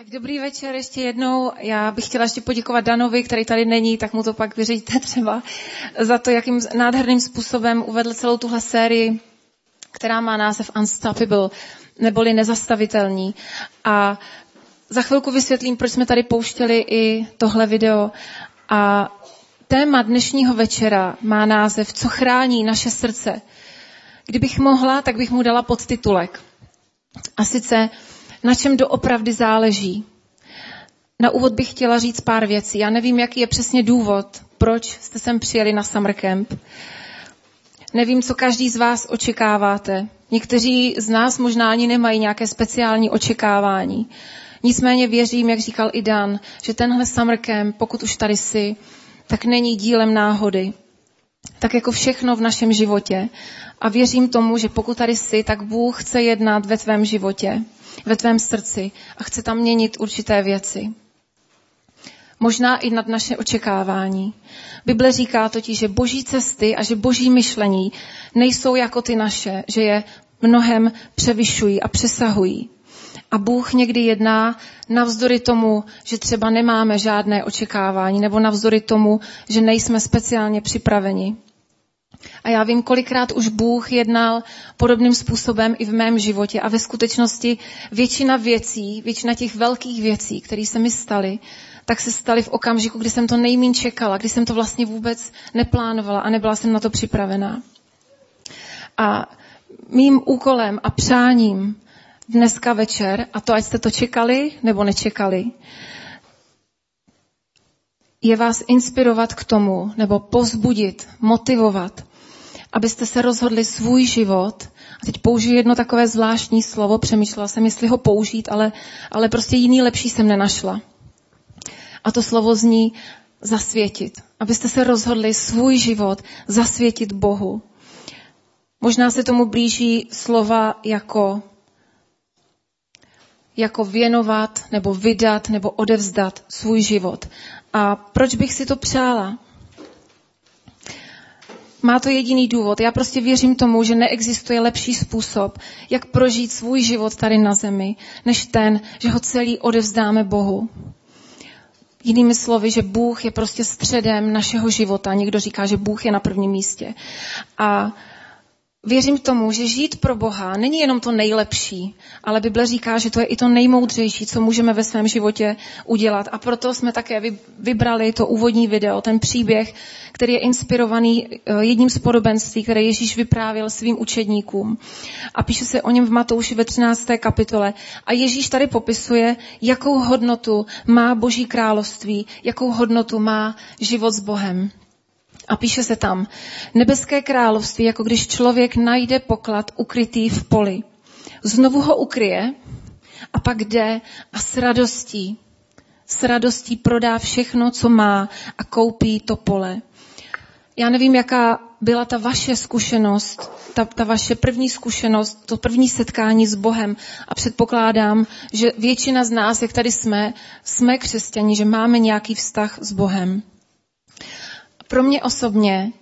Tak dobrý večer ještě jednou. Já bych chtěla ještě poděkovat Danovi, který tady není, tak mu to pak vyříďte třeba, za to, jakým nádherným způsobem uvedl celou tuhle sérii, která má název Unstoppable, neboli nezastavitelní. A za chvilku vysvětlím, proč jsme tady pouštěli i tohle video. A téma dnešního večera má název Co chrání naše srdce. Kdybych mohla, tak bych mu dala podtitulek. A sice na čem doopravdy záleží. Na úvod bych chtěla říct pár věcí. Já nevím, jaký je přesně důvod, proč jste sem přijeli na summer camp. Nevím, co každý z vás očekáváte. Někteří z nás možná ani nemají nějaké speciální očekávání. Nicméně věřím, jak říkal i Dan, že tenhle summer camp, pokud už tady jsi, tak není dílem náhody. Tak jako všechno v našem životě. A věřím tomu, že pokud tady jsi, tak Bůh chce jednat ve tvém životě ve tvém srdci a chce tam měnit určité věci. Možná i nad naše očekávání. Bible říká totiž, že boží cesty a že boží myšlení nejsou jako ty naše, že je mnohem převyšují a přesahují. A Bůh někdy jedná navzdory tomu, že třeba nemáme žádné očekávání, nebo navzdory tomu, že nejsme speciálně připraveni. A já vím, kolikrát už Bůh jednal podobným způsobem i v mém životě a ve skutečnosti většina věcí, většina těch velkých věcí, které se mi staly, tak se staly v okamžiku, kdy jsem to nejmín čekala, kdy jsem to vlastně vůbec neplánovala a nebyla jsem na to připravená. A mým úkolem a přáním dneska večer, a to ať jste to čekali nebo nečekali, je vás inspirovat k tomu, nebo pozbudit, motivovat, abyste se rozhodli svůj život, a teď použiju jedno takové zvláštní slovo, přemýšlela jsem, jestli ho použít, ale, ale prostě jiný lepší jsem nenašla. A to slovo zní zasvětit. Abyste se rozhodli svůj život zasvětit Bohu. Možná se tomu blíží slova jako jako věnovat, nebo vydat, nebo odevzdat svůj život. A proč bych si to přála? Má to jediný důvod. Já prostě věřím tomu, že neexistuje lepší způsob, jak prožít svůj život tady na zemi, než ten, že ho celý odevzdáme Bohu. Jinými slovy, že Bůh je prostě středem našeho života. Někdo říká, že Bůh je na prvním místě. A Věřím tomu, že žít pro Boha není jenom to nejlepší, ale Bible říká, že to je i to nejmoudřejší, co můžeme ve svém životě udělat. A proto jsme také vybrali to úvodní video, ten příběh, který je inspirovaný eh, jedním z podobenství, které Ježíš vyprávěl svým učedníkům. A píše se o něm v Matouši ve 13. kapitole. A Ježíš tady popisuje, jakou hodnotu má Boží království, jakou hodnotu má život s Bohem. A píše se tam, nebeské království, jako když člověk najde poklad ukrytý v poli. Znovu ho ukryje a pak jde a s radostí, s radostí prodá všechno, co má a koupí to pole. Já nevím, jaká byla ta vaše zkušenost, ta, ta vaše první zkušenost, to první setkání s Bohem. A předpokládám, že většina z nás, jak tady jsme, jsme křesťani, že máme nějaký vztah s Bohem. Pro mě osobně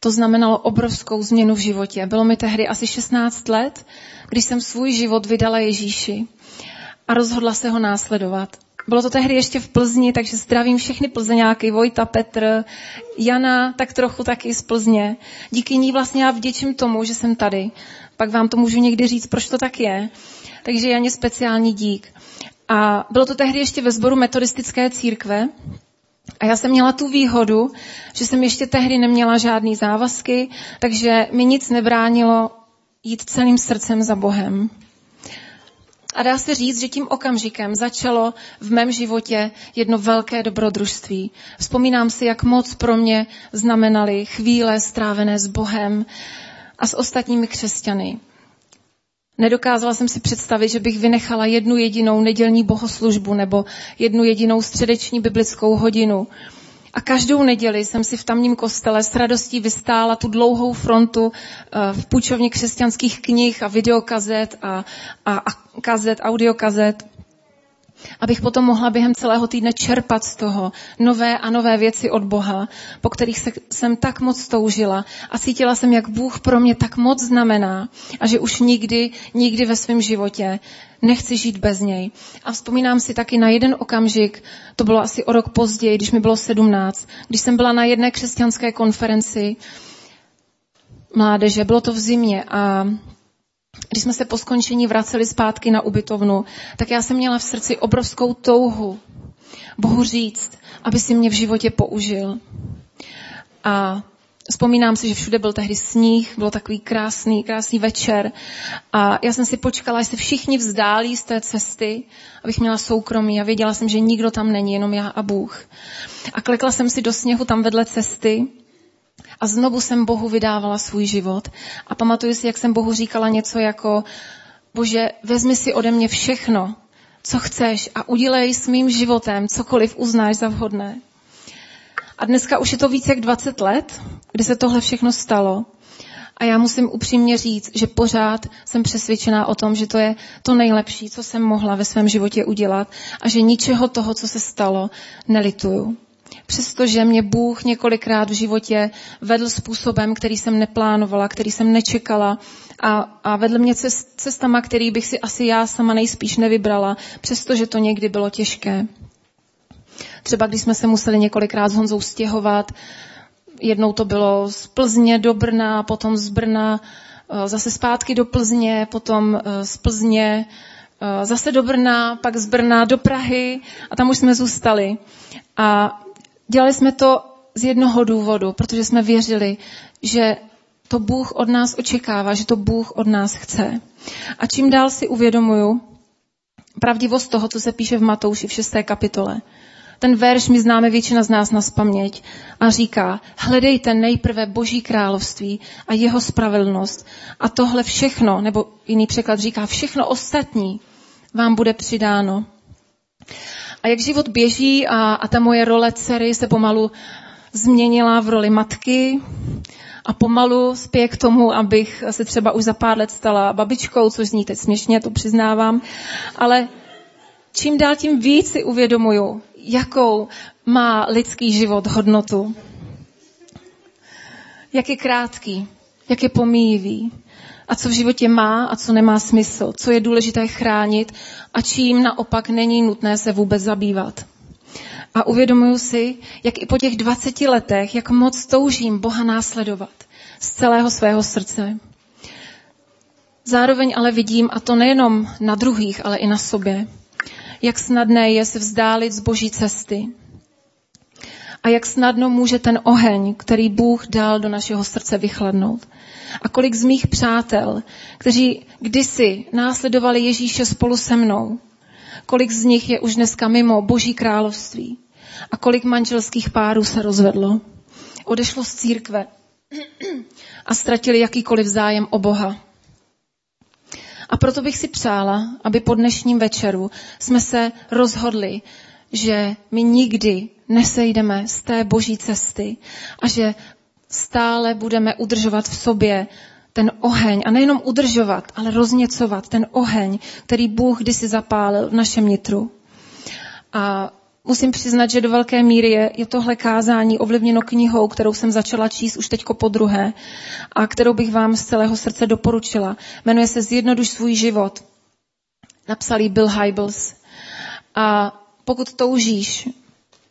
to znamenalo obrovskou změnu v životě. Bylo mi tehdy asi 16 let, když jsem svůj život vydala Ježíši a rozhodla se ho následovat. Bylo to tehdy ještě v Plzni, takže zdravím všechny plzeňáky, Vojta, Petr, Jana, tak trochu taky z Plzně. Díky ní vlastně já vděčím tomu, že jsem tady. Pak vám to můžu někdy říct, proč to tak je. Takže Janě speciální dík. A bylo to tehdy ještě ve sboru metodistické církve, a já jsem měla tu výhodu, že jsem ještě tehdy neměla žádný závazky, takže mi nic nebránilo jít celým srdcem za Bohem. A dá se říct, že tím okamžikem začalo v mém životě jedno velké dobrodružství. Vzpomínám si, jak moc pro mě znamenaly chvíle strávené s Bohem a s ostatními křesťany. Nedokázala jsem si představit, že bych vynechala jednu jedinou nedělní bohoslužbu nebo jednu jedinou středeční biblickou hodinu. A každou neděli jsem si v tamním kostele s radostí vystála tu dlouhou frontu eh, v půjčovně křesťanských knih a videokazet a, a, a kazet, audiokazet. Abych potom mohla během celého týdne čerpat z toho nové a nové věci od Boha, po kterých se, jsem tak moc toužila a cítila jsem, jak Bůh pro mě tak moc znamená a že už nikdy, nikdy ve svém životě nechci žít bez něj. A vzpomínám si taky na jeden okamžik, to bylo asi o rok později, když mi bylo sedmnáct, když jsem byla na jedné křesťanské konferenci mládeže, bylo to v zimě a když jsme se po skončení vraceli zpátky na ubytovnu, tak já jsem měla v srdci obrovskou touhu Bohu říct, aby si mě v životě použil. A vzpomínám si, že všude byl tehdy sníh, bylo takový krásný, krásný večer a já jsem si počkala, až se všichni vzdálí z té cesty, abych měla soukromí a věděla jsem, že nikdo tam není, jenom já a Bůh. A klekla jsem si do sněhu tam vedle cesty a znovu jsem Bohu vydávala svůj život. A pamatuju si, jak jsem Bohu říkala něco jako, bože, vezmi si ode mě všechno, co chceš a udělej s mým životem cokoliv uznáš za vhodné. A dneska už je to více jak 20 let, kdy se tohle všechno stalo. A já musím upřímně říct, že pořád jsem přesvědčená o tom, že to je to nejlepší, co jsem mohla ve svém životě udělat a že ničeho toho, co se stalo, nelituju. Přestože mě Bůh několikrát v životě vedl způsobem, který jsem neplánovala, který jsem nečekala a, a vedl mě cest, cestama, který bych si asi já sama nejspíš nevybrala, přestože to někdy bylo těžké. Třeba když jsme se museli několikrát s Honzou stěhovat, jednou to bylo z Plzně do Brna, potom z Brna eh, zase zpátky do Plzně, potom eh, z Plzně eh, zase do Brna, pak z Brna do Prahy a tam už jsme zůstali. A Dělali jsme to z jednoho důvodu, protože jsme věřili, že to Bůh od nás očekává, že to Bůh od nás chce. A čím dál si uvědomuju pravdivost toho, co se píše v Matouši v 6. kapitole. Ten verš mi známe většina z nás na spaměť a říká, hledejte nejprve Boží království a jeho spravedlnost a tohle všechno, nebo jiný překlad říká, všechno ostatní vám bude přidáno. A jak život běží a, a ta moje role dcery se pomalu změnila v roli matky a pomalu spěje k tomu, abych se třeba už za pár let stala babičkou, což zní teď směšně, to přiznávám, ale čím dál tím víc si uvědomuju, jakou má lidský život hodnotu. Jak je krátký, jak je pomíjivý, a co v životě má a co nemá smysl, co je důležité chránit a čím naopak není nutné se vůbec zabývat. A uvědomuju si, jak i po těch 20 letech, jak moc toužím Boha následovat z celého svého srdce. Zároveň ale vidím, a to nejenom na druhých, ale i na sobě, jak snadné je se vzdálit z boží cesty. A jak snadno může ten oheň, který Bůh dal do našeho srdce, vychladnout. A kolik z mých přátel, kteří kdysi následovali Ježíše spolu se mnou, kolik z nich je už dneska mimo Boží království a kolik manželských párů se rozvedlo, odešlo z církve a ztratili jakýkoliv zájem o Boha. A proto bych si přála, aby po dnešním večeru jsme se rozhodli, že my nikdy nesejdeme z té boží cesty a že stále budeme udržovat v sobě ten oheň a nejenom udržovat, ale rozněcovat ten oheň, který Bůh kdysi zapálil v našem nitru. A musím přiznat, že do velké míry je, je tohle kázání ovlivněno knihou, kterou jsem začala číst už teďko po druhé a kterou bych vám z celého srdce doporučila. Jmenuje se Zjednoduš svůj život. Napsal Bill Hybels. A pokud toužíš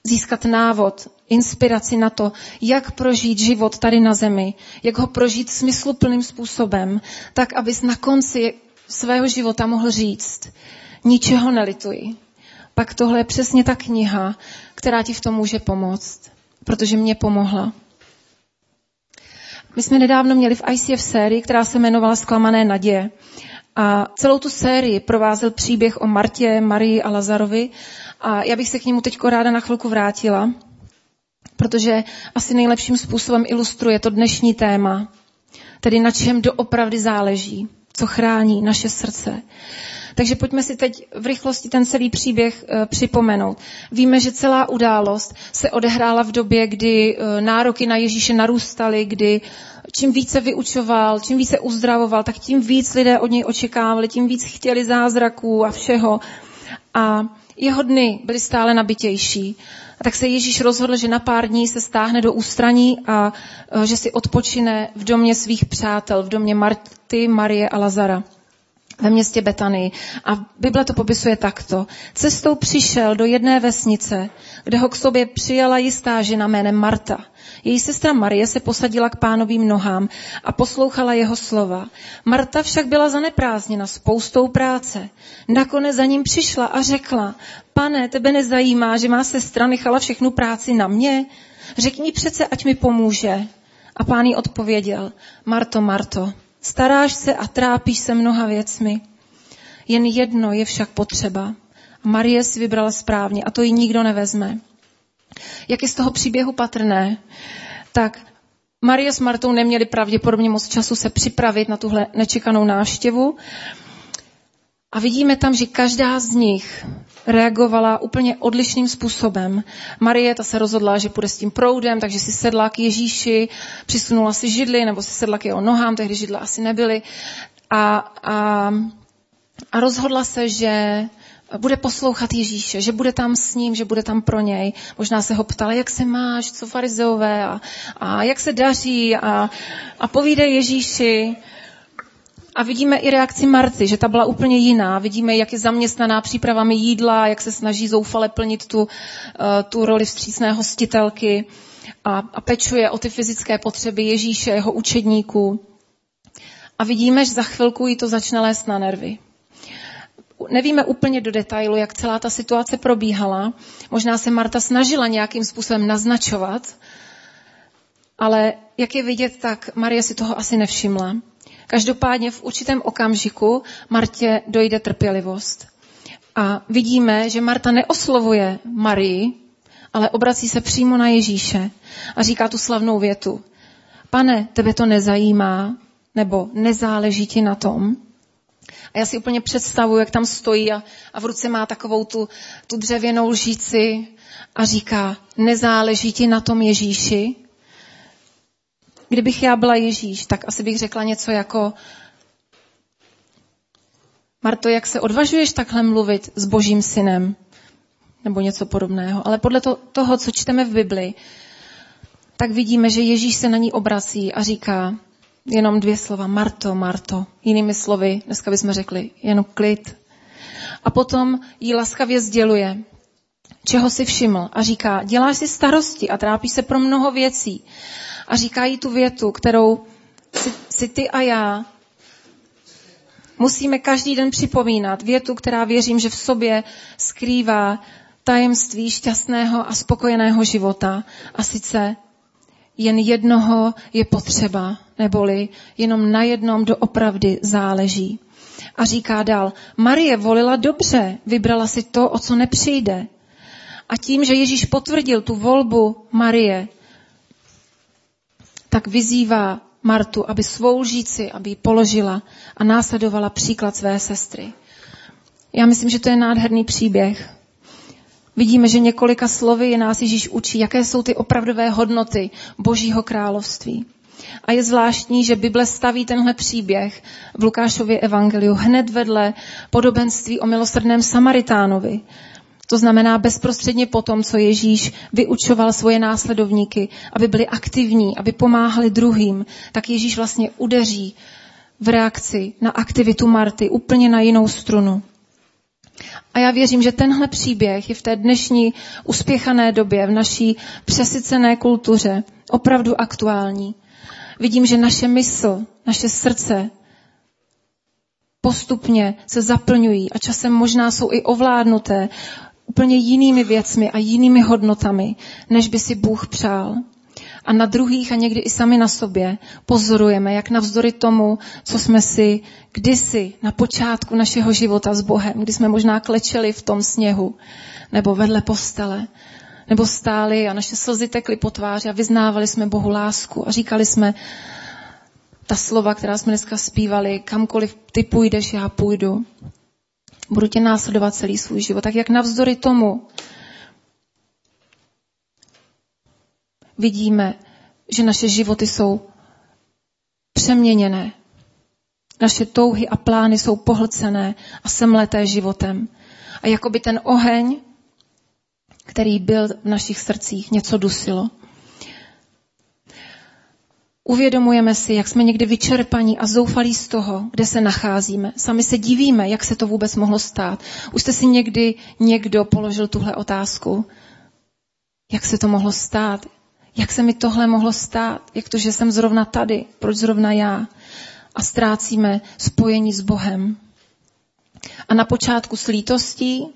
získat návod, inspiraci na to, jak prožít život tady na zemi, jak ho prožít smysluplným způsobem, tak abys na konci svého života mohl říct, ničeho nelituji. Pak tohle je přesně ta kniha, která ti v tom může pomoct, protože mě pomohla. My jsme nedávno měli v ICF sérii, která se jmenovala Zklamané naděje. A celou tu sérii provázel příběh o Martě, Marii a Lazarovi. A já bych se k němu teď ráda na chvilku vrátila protože asi nejlepším způsobem ilustruje to dnešní téma, tedy na čem doopravdy záleží, co chrání naše srdce. Takže pojďme si teď v rychlosti ten celý příběh e, připomenout. Víme, že celá událost se odehrála v době, kdy e, nároky na Ježíše narůstaly, kdy čím více vyučoval, čím více uzdravoval, tak tím víc lidé od něj očekávali, tím víc chtěli zázraků a všeho. A jeho dny byly stále nabitější. A tak se Ježíš rozhodl, že na pár dní se stáhne do ústraní a že si odpočine v domě svých přátel, v domě Marty, Marie a Lazara ve městě Betany. A Bible to popisuje takto. Cestou přišel do jedné vesnice, kde ho k sobě přijala jistá žena jménem Marta. Její sestra Marie se posadila k pánovým nohám a poslouchala jeho slova. Marta však byla zaneprázdněna spoustou práce. Nakonec za ním přišla a řekla, pane, tebe nezajímá, že má sestra nechala všechnu práci na mě? Řekni přece, ať mi pomůže. A pán jí odpověděl, Marto, Marto, staráš se a trápíš se mnoha věcmi. Jen jedno je však potřeba. Marie si vybrala správně a to ji nikdo nevezme. Jak je z toho příběhu patrné, tak Marie s Martou neměli pravděpodobně moc času se připravit na tuhle nečekanou návštěvu. A vidíme tam, že každá z nich reagovala úplně odlišným způsobem. Marie ta se rozhodla, že půjde s tím proudem, takže si sedla k Ježíši, přisunula si židli, nebo si sedla k jeho nohám, tehdy židle asi nebyly. A, a, a rozhodla se, že bude poslouchat Ježíše, že bude tam s ním, že bude tam pro něj. Možná se ho ptala, jak se máš, co farizeové a, a jak se daří a, a povídej Ježíši. A vidíme i reakci Marty, že ta byla úplně jiná. Vidíme, jak je zaměstnaná přípravami jídla, jak se snaží zoufale plnit tu, eh, tu roli vstřícné hostitelky a, a pečuje o ty fyzické potřeby Ježíše, jeho učedníků. A vidíme, že za chvilku jí to začne lézt na nervy nevíme úplně do detailu, jak celá ta situace probíhala. Možná se Marta snažila nějakým způsobem naznačovat, ale jak je vidět, tak Marie si toho asi nevšimla. Každopádně v určitém okamžiku Martě dojde trpělivost. A vidíme, že Marta neoslovuje Marii, ale obrací se přímo na Ježíše a říká tu slavnou větu. Pane, tebe to nezajímá, nebo nezáleží ti na tom, a já si úplně představuji, jak tam stojí a, a v ruce má takovou tu, tu dřevěnou lžíci a říká, nezáleží ti na tom Ježíši? Kdybych já byla Ježíš, tak asi bych řekla něco jako, Marto, jak se odvažuješ takhle mluvit s božím synem? Nebo něco podobného. Ale podle to, toho, co čteme v Bibli, tak vidíme, že Ježíš se na ní obrací a říká, jenom dvě slova. Marto, Marto. Jinými slovy, dneska bychom řekli, jenom klid. A potom jí laskavě sděluje, čeho si všiml a říká, děláš si starosti a trápíš se pro mnoho věcí. A říká jí tu větu, kterou si, si ty a já musíme každý den připomínat. Větu, která věřím, že v sobě skrývá tajemství šťastného a spokojeného života. A sice jen jednoho je potřeba, neboli jenom na jednom doopravdy záleží. A říká dál, Marie volila dobře, vybrala si to, o co nepřijde. A tím, že Ježíš potvrdil tu volbu Marie, tak vyzývá Martu, aby svou lžíci, aby ji položila a následovala příklad své sestry. Já myslím, že to je nádherný příběh. Vidíme, že několika slovy je nás Ježíš učí, jaké jsou ty opravdové hodnoty Božího království. A je zvláštní, že Bible staví tenhle příběh v Lukášově evangeliu hned vedle podobenství o milosrdném Samaritánovi. To znamená bezprostředně po tom, co Ježíš vyučoval svoje následovníky, aby byli aktivní, aby pomáhali druhým, tak Ježíš vlastně udeří v reakci na aktivitu Marty úplně na jinou strunu. A já věřím, že tenhle příběh je v té dnešní uspěchané době, v naší přesycené kultuře opravdu aktuální. Vidím, že naše mysl, naše srdce postupně se zaplňují a časem možná jsou i ovládnuté úplně jinými věcmi a jinými hodnotami, než by si Bůh přál a na druhých a někdy i sami na sobě pozorujeme, jak navzdory tomu, co jsme si kdysi na počátku našeho života s Bohem, kdy jsme možná klečeli v tom sněhu nebo vedle postele, nebo stáli a naše slzy tekly po tváři a vyznávali jsme Bohu lásku a říkali jsme ta slova, která jsme dneska zpívali, kamkoliv ty půjdeš, já půjdu. Budu tě následovat celý svůj život. Tak jak navzdory tomu, vidíme, že naše životy jsou přeměněné. Naše touhy a plány jsou pohlcené a semleté životem. A jako by ten oheň, který byl v našich srdcích, něco dusilo. Uvědomujeme si, jak jsme někdy vyčerpaní a zoufalí z toho, kde se nacházíme. Sami se divíme, jak se to vůbec mohlo stát. Už jste si někdy někdo položil tuhle otázku. Jak se to mohlo stát? Jak se mi tohle mohlo stát? Jak to, že jsem zrovna tady? Proč zrovna já? A ztrácíme spojení s Bohem. A na počátku s lítostí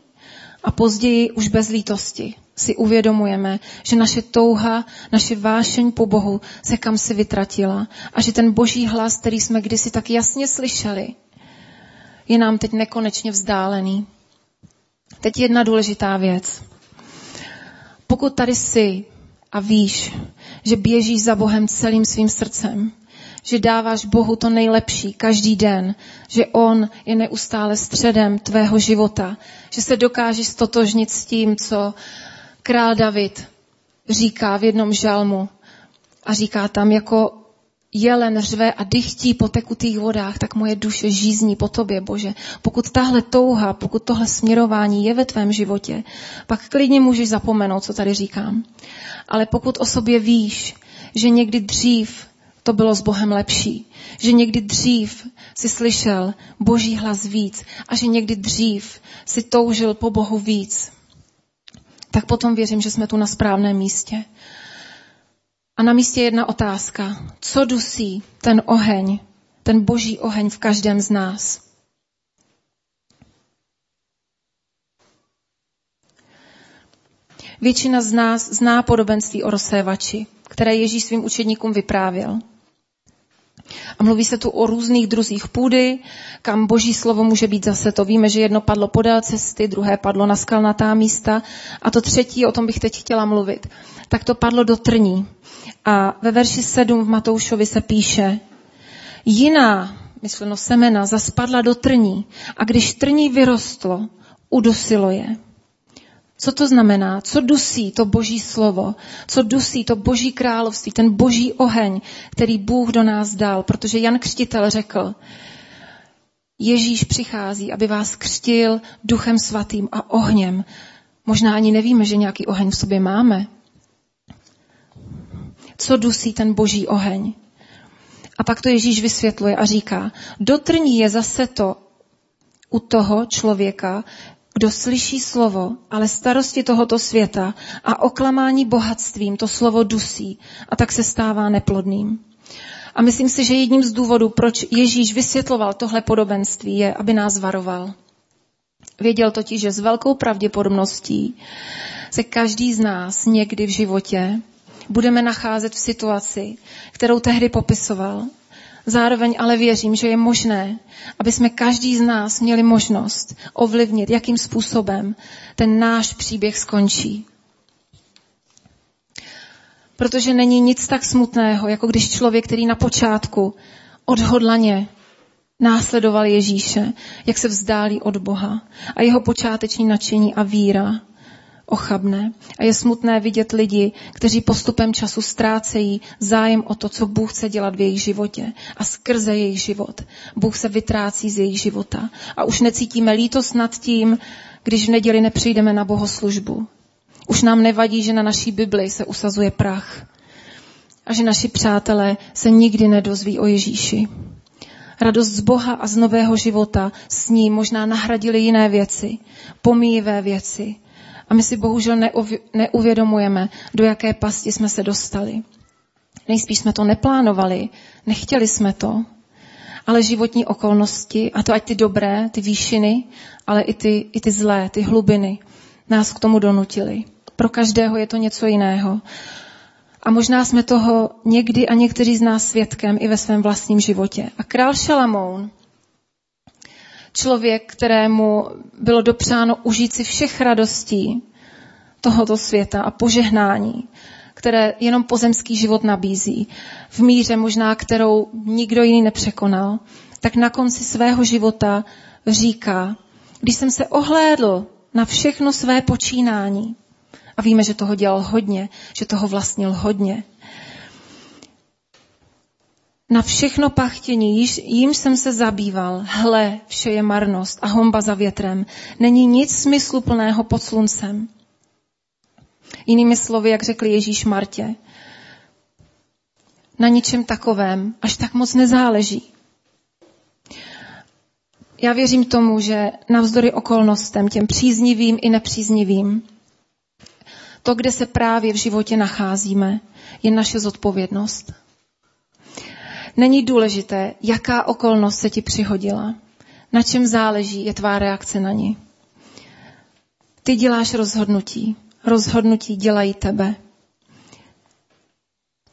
a později už bez lítosti si uvědomujeme, že naše touha, naše vášeň po Bohu se kam si vytratila a že ten boží hlas, který jsme kdysi tak jasně slyšeli, je nám teď nekonečně vzdálený. Teď jedna důležitá věc. Pokud tady jsi a víš, že běžíš za Bohem celým svým srdcem, že dáváš Bohu to nejlepší každý den, že On je neustále středem tvého života, že se dokážeš stotožnit s tím, co král David říká v jednom žalmu a říká tam jako jelen řve a dychtí po tekutých vodách, tak moje duše žízní po tobě, Bože. Pokud tahle touha, pokud tohle směrování je ve tvém životě, pak klidně můžeš zapomenout, co tady říkám. Ale pokud o sobě víš, že někdy dřív to bylo s Bohem lepší, že někdy dřív si slyšel Boží hlas víc a že někdy dřív si toužil po Bohu víc, tak potom věřím, že jsme tu na správném místě. A na místě jedna otázka. Co dusí ten oheň, ten boží oheň v každém z nás? Většina z nás zná podobenství o rozsévači, které Ježíš svým učedníkům vyprávěl. A mluví se tu o různých druzích půdy, kam boží slovo může být zase to. Víme, že jedno padlo podél cesty, druhé padlo na skalnatá místa a to třetí, o tom bych teď chtěla mluvit, tak to padlo do trní. A ve verši 7 v Matoušovi se píše, jiná, mysleno semena, zaspadla do trní a když trní vyrostlo, udusilo je. Co to znamená? Co dusí to boží slovo? Co dusí to boží království, ten boží oheň, který Bůh do nás dal? Protože Jan Křtitel řekl, Ježíš přichází, aby vás křtil duchem svatým a ohněm. Možná ani nevíme, že nějaký oheň v sobě máme. Co dusí ten boží oheň? A pak to Ježíš vysvětluje a říká, dotrní je zase to u toho člověka, kdo slyší slovo, ale starosti tohoto světa a oklamání bohatstvím to slovo dusí a tak se stává neplodným. A myslím si, že jedním z důvodů, proč Ježíš vysvětloval tohle podobenství, je, aby nás varoval. Věděl totiž, že s velkou pravděpodobností se každý z nás někdy v životě budeme nacházet v situaci, kterou tehdy popisoval, Zároveň ale věřím, že je možné, aby jsme každý z nás měli možnost ovlivnit, jakým způsobem ten náš příběh skončí. Protože není nic tak smutného, jako když člověk, který na počátku odhodlaně následoval Ježíše, jak se vzdálí od Boha a jeho počáteční nadšení a víra ochabné. A je smutné vidět lidi, kteří postupem času ztrácejí zájem o to, co Bůh chce dělat v jejich životě. A skrze jejich život Bůh se vytrácí z jejich života. A už necítíme lítost nad tím, když v neděli nepřijdeme na bohoslužbu. Už nám nevadí, že na naší Bibli se usazuje prach. A že naši přátelé se nikdy nedozví o Ježíši. Radost z Boha a z nového života s ním možná nahradili jiné věci, pomíjivé věci, a my si bohužel neuvědomujeme, do jaké pasti jsme se dostali. Nejspíš jsme to neplánovali, nechtěli jsme to, ale životní okolnosti, a to ať ty dobré, ty výšiny, ale i ty, i ty zlé, ty hlubiny, nás k tomu donutili. Pro každého je to něco jiného. A možná jsme toho někdy a někteří z nás svědkem i ve svém vlastním životě. A král Šalamoun člověk, kterému bylo dopřáno užít si všech radostí tohoto světa a požehnání, které jenom pozemský život nabízí, v míře možná, kterou nikdo jiný nepřekonal, tak na konci svého života říká, když jsem se ohlédl na všechno své počínání, a víme, že toho dělal hodně, že toho vlastnil hodně, Na všechno pachtění, jímž jsem se zabýval, hle, vše je marnost a homba za větrem. Není nic smysluplného pod sluncem. Jinými slovy, jak řekl Ježíš Martě, na ničem takovém až tak moc nezáleží. Já věřím tomu, že navzdory okolnostem, těm příznivým i nepříznivým, to, kde se právě v životě nacházíme, je naše zodpovědnost. Není důležité, jaká okolnost se ti přihodila. Na čem záleží je tvá reakce na ní. Ty děláš rozhodnutí. Rozhodnutí dělají tebe.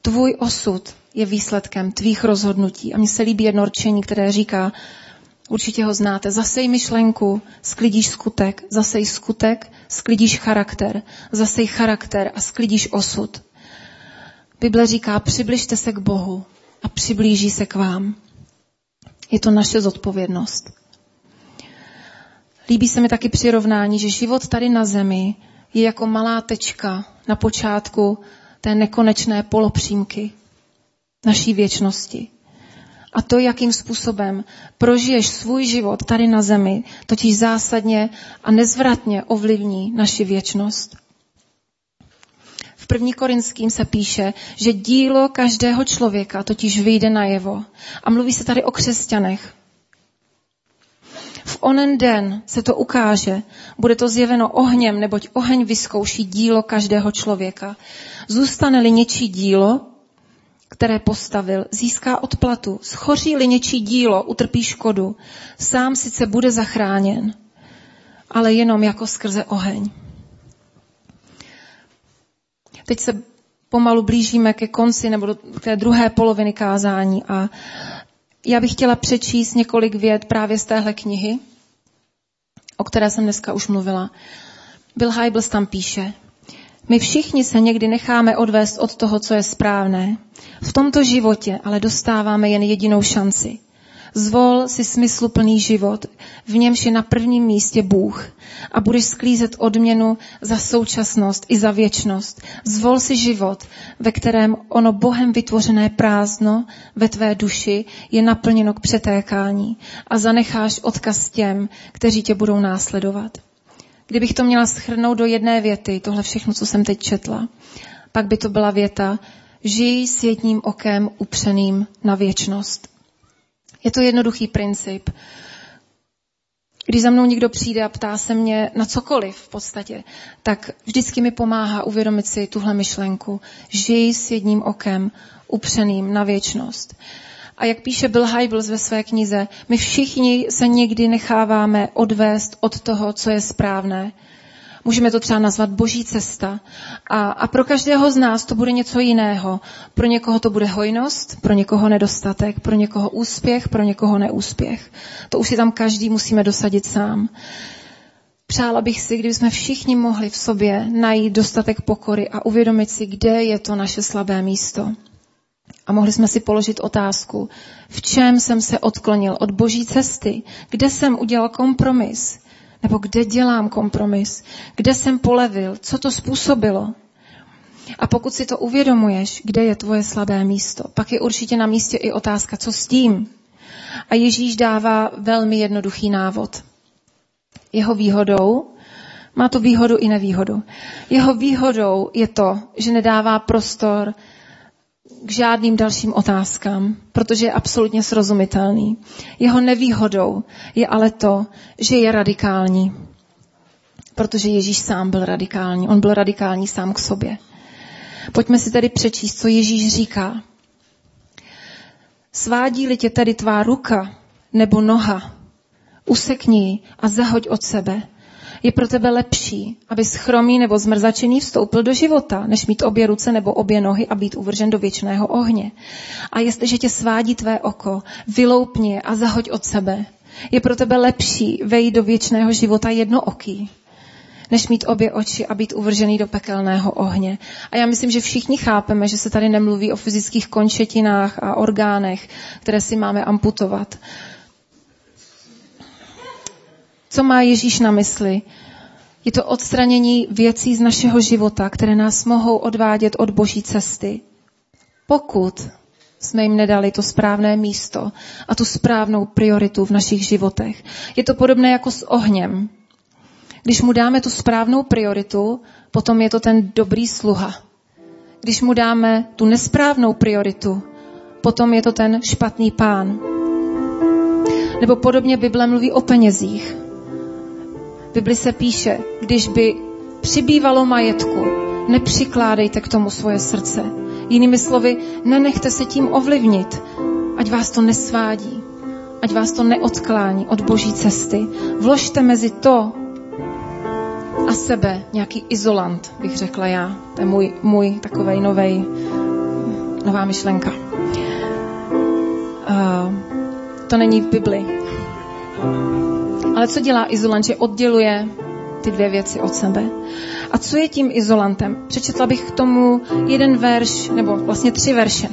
Tvůj osud je výsledkem tvých rozhodnutí. A mně se líbí jedno rčení, které říká, určitě ho znáte, zasej myšlenku, sklidíš skutek, zasej skutek, sklidíš charakter, zasej charakter a sklidíš osud. Bible říká, přibližte se k Bohu a přiblíží se k vám. Je to naše zodpovědnost. Líbí se mi taky přirovnání, že život tady na zemi je jako malá tečka na počátku té nekonečné polopřímky naší věčnosti. A to, jakým způsobem prožiješ svůj život tady na zemi, totiž zásadně a nezvratně ovlivní naši věčnost. První Korinským se píše, že dílo každého člověka totiž vyjde najevo. A mluví se tady o křesťanech. V onen den se to ukáže, bude to zjeveno ohněm, neboť oheň vyzkouší dílo každého člověka. Zůstane-li něčí dílo, které postavil, získá odplatu. Schoří-li něčí dílo, utrpí škodu. Sám sice bude zachráněn, ale jenom jako skrze oheň. Teď se pomalu blížíme ke konci nebo do té druhé poloviny kázání a já bych chtěla přečíst několik vět právě z téhle knihy, o které jsem dneska už mluvila. Bill Hybels tam píše, my všichni se někdy necháme odvést od toho, co je správné. V tomto životě ale dostáváme jen jedinou šanci. Zvol si smysluplný život, v němž je na prvním místě Bůh a budeš sklízet odměnu za současnost i za věčnost. Zvol si život, ve kterém ono Bohem vytvořené prázdno ve tvé duši je naplněno k přetékání a zanecháš odkaz těm, kteří tě budou následovat. Kdybych to měla schrnout do jedné věty, tohle všechno, co jsem teď četla, pak by to byla věta, žij s jedním okem upřeným na věčnost. Je to jednoduchý princip. Když za mnou někdo přijde a ptá se mě na cokoliv v podstatě, tak vždycky mi pomáhá uvědomit si tuhle myšlenku. Žij s jedním okem upřeným na věčnost. A jak píše Bill Hybels ve své knize, my všichni se někdy necháváme odvést od toho, co je správné. Můžeme to třeba nazvat boží cesta. A, a pro každého z nás to bude něco jiného. Pro někoho to bude hojnost, pro někoho nedostatek, pro někoho úspěch, pro někoho neúspěch. To už si tam každý musíme dosadit sám. Přála bych si, kdyby jsme všichni mohli v sobě najít dostatek pokory a uvědomit si, kde je to naše slabé místo. A mohli jsme si položit otázku, v čem jsem se odklonil od boží cesty, kde jsem udělal kompromis, nebo kde dělám kompromis, kde jsem polevil, co to způsobilo. A pokud si to uvědomuješ, kde je tvoje slabé místo, pak je určitě na místě i otázka, co s tím. A Ježíš dává velmi jednoduchý návod. Jeho výhodou, má to výhodu i nevýhodu, jeho výhodou je to, že nedává prostor k žádným dalším otázkám, protože je absolutně srozumitelný. Jeho nevýhodou je ale to, že je radikální. Protože Ježíš sám byl radikální. On byl radikální sám k sobě. Pojďme si tedy přečíst, co Ježíš říká. Svádí-li tě tedy tvá ruka nebo noha, usekni a zahoď od sebe je pro tebe lepší, aby chromý nebo zmrzačený vstoupil do života, než mít obě ruce nebo obě nohy a být uvržen do věčného ohně. A jestliže tě svádí tvé oko, vyloupni a zahoď od sebe. Je pro tebe lepší vejít do věčného života jednooký, než mít obě oči a být uvržený do pekelného ohně. A já myslím, že všichni chápeme, že se tady nemluví o fyzických končetinách a orgánech, které si máme amputovat. Co má Ježíš na mysli? Je to odstranění věcí z našeho života, které nás mohou odvádět od boží cesty. Pokud jsme jim nedali to správné místo a tu správnou prioritu v našich životech. Je to podobné jako s ohněm. Když mu dáme tu správnou prioritu, potom je to ten dobrý sluha. Když mu dáme tu nesprávnou prioritu, potom je to ten špatný pán. Nebo podobně Bible mluví o penězích. Bibli se píše, když by přibývalo majetku, nepřikládejte k tomu svoje srdce. Jinými slovy, nenechte se tím ovlivnit, ať vás to nesvádí, ať vás to neodklání od boží cesty. Vložte mezi to a sebe nějaký izolant, bych řekla já. To je můj, můj takovej novej, nová myšlenka. Uh, to není v Bibli. Ale co dělá izolant, že odděluje ty dvě věci od sebe. A co je tím izolantem? Přečetla bych k tomu jeden verš, nebo vlastně tři verše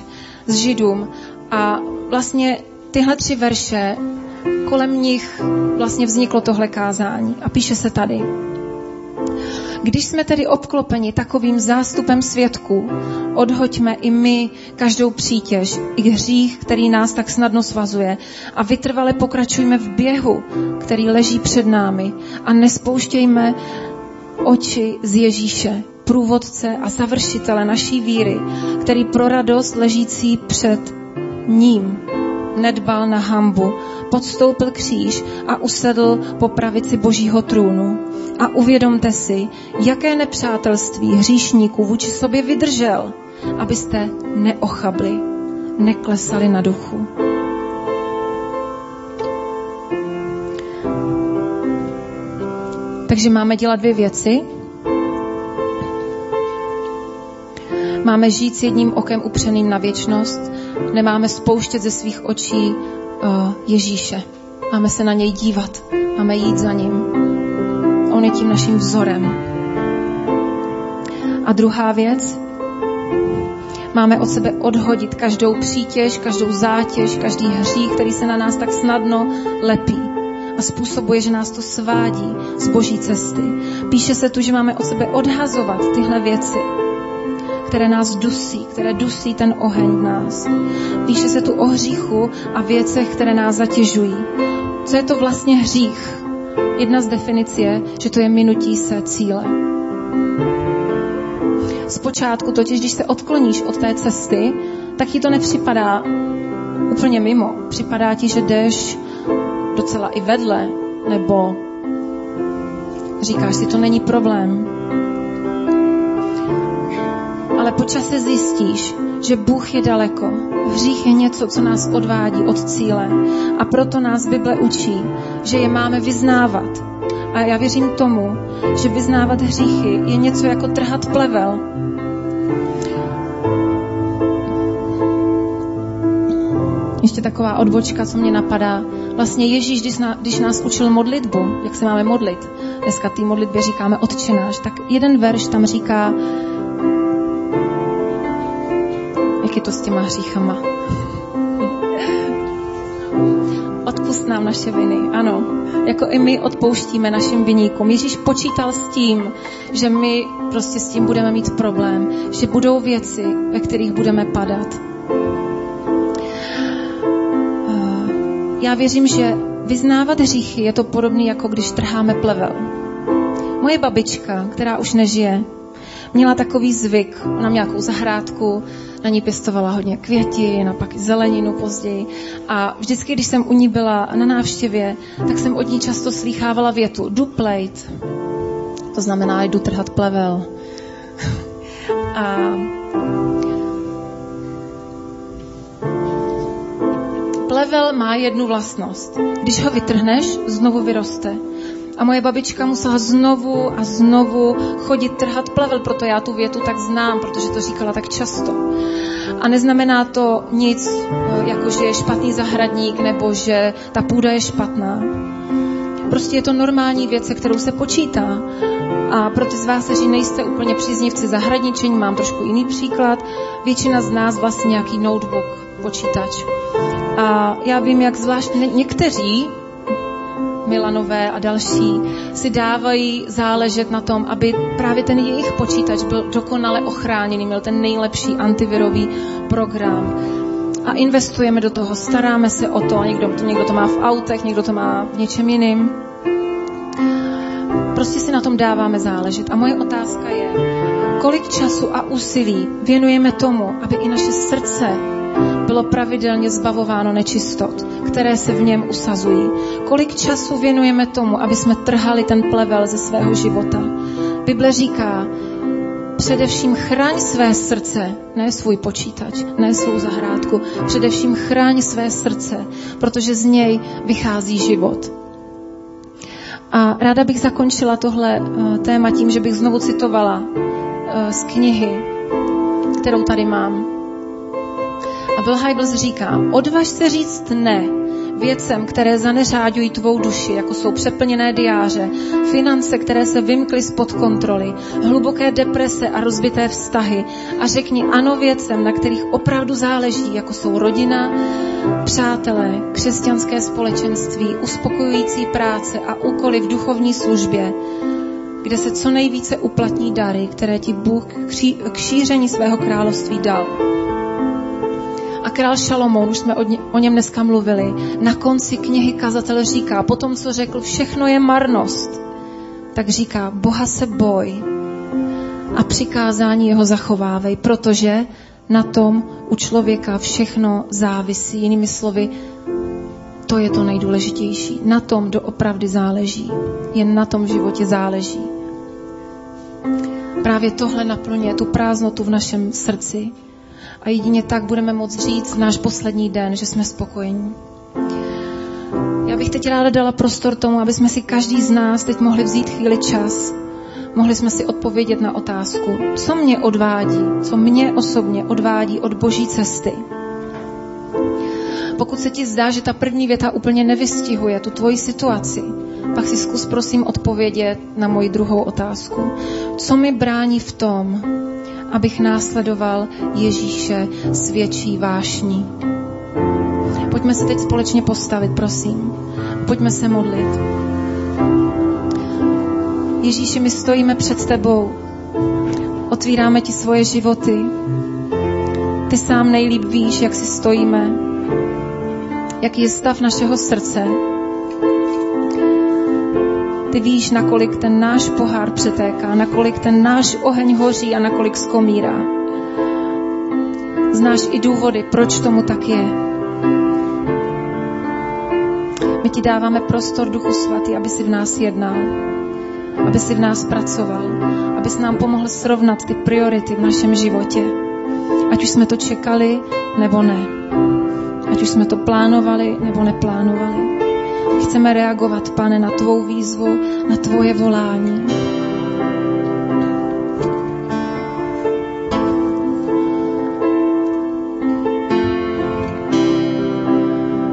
z Židům. A vlastně tyhle tři verše, kolem nich vlastně vzniklo tohle kázání. A píše se tady. Když jsme tedy obklopeni takovým zástupem svědků, odhoďme i my každou přítěž, i hřích, který nás tak snadno svazuje a vytrvale pokračujme v běhu, který leží před námi a nespouštějme oči z Ježíše, průvodce a završitele naší víry, který pro radost ležící před ním nedbal na hambu, podstoupil kříž a usedl po pravici božího trůnu. A uvědomte si, jaké nepřátelství hříšníků vůči sobě vydržel, abyste neochabli, neklesali na duchu. Takže máme dělat dvě věci. Máme žít s jedním okem upřeným na věčnost. Nemáme spouštět ze svých očí uh, Ježíše. Máme se na něj dívat. Máme jít za ním. On je tím naším vzorem. A druhá věc, máme od sebe odhodit každou přítěž, každou zátěž, každý hřích, který se na nás tak snadno lepí a způsobuje, že nás to svádí z boží cesty. Píše se tu, že máme od sebe odhazovat tyhle věci, které nás dusí, které dusí ten oheň v nás. Píše se tu o hříchu a věcech, které nás zatěžují. Co je to vlastně hřích? Jedna z definic je, že to je minutí se cíle. Zpočátku totiž, když se odkloníš od té cesty, tak ti to nepřipadá úplně mimo. Připadá ti, že jdeš docela i vedle, nebo říkáš si, to není problém. Ale po čase zjistíš, že Bůh je daleko. Hřích je něco, co nás odvádí od cíle. A proto nás Bible učí, že je máme vyznávat. A já věřím tomu, že vyznávat hříchy je něco jako trhat plevel. Ještě taková odbočka, co mě napadá. Vlastně Ježíš, když, nás, když nás učil modlitbu, jak se máme modlit, dneska té modlitbě říkáme odčenáš, tak jeden verš tam říká, je to s těma hříchama. Odpust nám naše viny, ano. Jako i my odpouštíme našim viníkům. Ježíš počítal s tím, že my prostě s tím budeme mít problém, že budou věci, ve kterých budeme padat. Já věřím, že vyznávat hříchy je to podobné, jako když trháme plevel. Moje babička, která už nežije, měla takový zvyk. Ona měla nějakou zahrádku, na ní pěstovala hodně květin a pak zeleninu později. A vždycky, když jsem u ní byla na návštěvě, tak jsem od ní často slýchávala větu duplate. To znamená, jdu trhat plevel. a plevel má jednu vlastnost. Když ho vytrhneš, znovu vyroste. A moje babička musela znovu a znovu chodit trhat plevel, proto já tu větu tak znám, protože to říkala tak často. A neznamená to nic, jako že je špatný zahradník nebo že ta půda je špatná. Prostě je to normální věc, se kterou se počítá. A pro ty z vás, kteří nejste úplně příznivci zahradničení, mám trošku jiný příklad. Většina z nás vlastně nějaký notebook, počítač. A já vím, jak zvlášť někteří Milanové a další si dávají záležet na tom, aby právě ten jejich počítač byl dokonale ochráněný, měl ten nejlepší antivirový program. a investujeme do toho, staráme se o to, někdo, někdo to má v autech, někdo to má v něčem jiným. Prostě si na tom dáváme záležet. A moje otázka je, kolik času a úsilí věnujeme tomu, aby i naše srdce bylo pravidelně zbavováno nečistot, které se v něm usazují. Kolik času věnujeme tomu, aby jsme trhali ten plevel ze svého života. Bible říká, především chraň své srdce, ne svůj počítač, ne svou zahrádku, především chraň své srdce, protože z něj vychází život. A ráda bych zakončila tohle eh, téma tím, že bych znovu citovala eh, z knihy, kterou tady mám. A Bill Hybels říká, odvaž se říct ne věcem, které zaneřáďují tvou duši, jako jsou přeplněné diáře, finance, které se vymkly spod kontroly, hluboké deprese a rozbité vztahy a řekni ano věcem, na kterých opravdu záleží, jako jsou rodina, přátelé, křesťanské společenství, uspokojující práce a úkoly v duchovní službě, kde se co nejvíce uplatní dary, které ti Bůh k šíření svého království dal. A král Šalomoun, už jsme o něm dneska mluvili, na konci knihy kazatel říká, po tom, co řekl, všechno je marnost, tak říká, Boha se boj a přikázání jeho zachovávej, protože na tom u člověka všechno závisí. Jinými slovy, to je to nejdůležitější. Na tom doopravdy záleží. Jen na tom životě záleží. Právě tohle naplňuje tu prázdnotu v našem srdci, a jedině tak budeme moct říct náš poslední den, že jsme spokojení. Já bych teď ráda dala prostor tomu, aby jsme si každý z nás teď mohli vzít chvíli čas. Mohli jsme si odpovědět na otázku, co mě odvádí, co mě osobně odvádí od boží cesty. Pokud se ti zdá, že ta první věta úplně nevystihuje tu tvoji situaci, pak si zkus prosím odpovědět na moji druhou otázku. Co mi brání v tom, abych následoval Ježíše s větší vášní. Pojďme se teď společně postavit, prosím. Pojďme se modlit. Ježíši, my stojíme před tebou. Otvíráme ti svoje životy. Ty sám nejlíp víš, jak si stojíme, jaký je stav našeho srdce, ty víš, nakolik ten náš pohár přetéká, nakolik ten náš oheň hoří a nakolik skomírá. Znáš i důvody, proč tomu tak je. My ti dáváme prostor, Duchu Svatý, aby si v nás jednal, aby si v nás pracoval, aby si nám pomohl srovnat ty priority v našem životě. Ať už jsme to čekali, nebo ne. Ať už jsme to plánovali, nebo neplánovali. Chceme reagovat, pane, na tvou výzvu, na tvoje volání.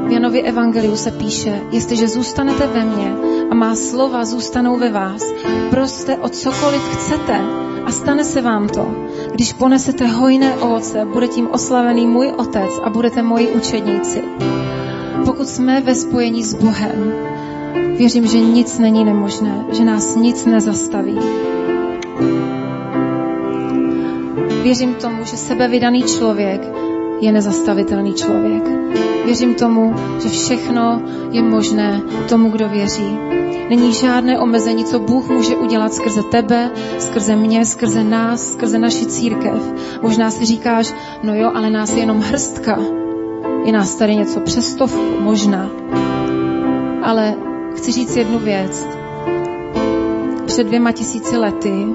V Janově evangeliu se píše, jestliže zůstanete ve mně a má slova zůstanou ve vás, proste o cokoliv chcete a stane se vám to. Když ponesete hojné ovoce, bude tím oslavený můj otec a budete moji učedníci. Pokud jsme ve spojení s Bohem, věřím, že nic není nemožné, že nás nic nezastaví. Věřím tomu, že sebevydaný člověk je nezastavitelný člověk. Věřím tomu, že všechno je možné tomu, kdo věří. Není žádné omezení, co Bůh může udělat skrze tebe, skrze mě, skrze nás, skrze naši církev. Možná si říkáš, no jo, ale nás je jenom hrstka. Je nás tady něco přes stovku, možná. Ale chci říct jednu věc. Před dvěma tisíci lety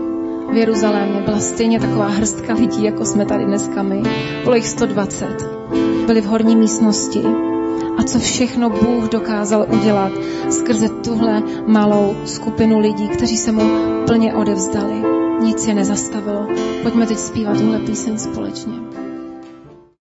v Jeruzalémě byla stejně taková hrstka lidí, jako jsme tady dneska my. Bylo jich 120. Byli v horní místnosti. A co všechno Bůh dokázal udělat skrze tuhle malou skupinu lidí, kteří se mu plně odevzdali. Nic je nezastavilo. Pojďme teď zpívat tuhle píseň společně.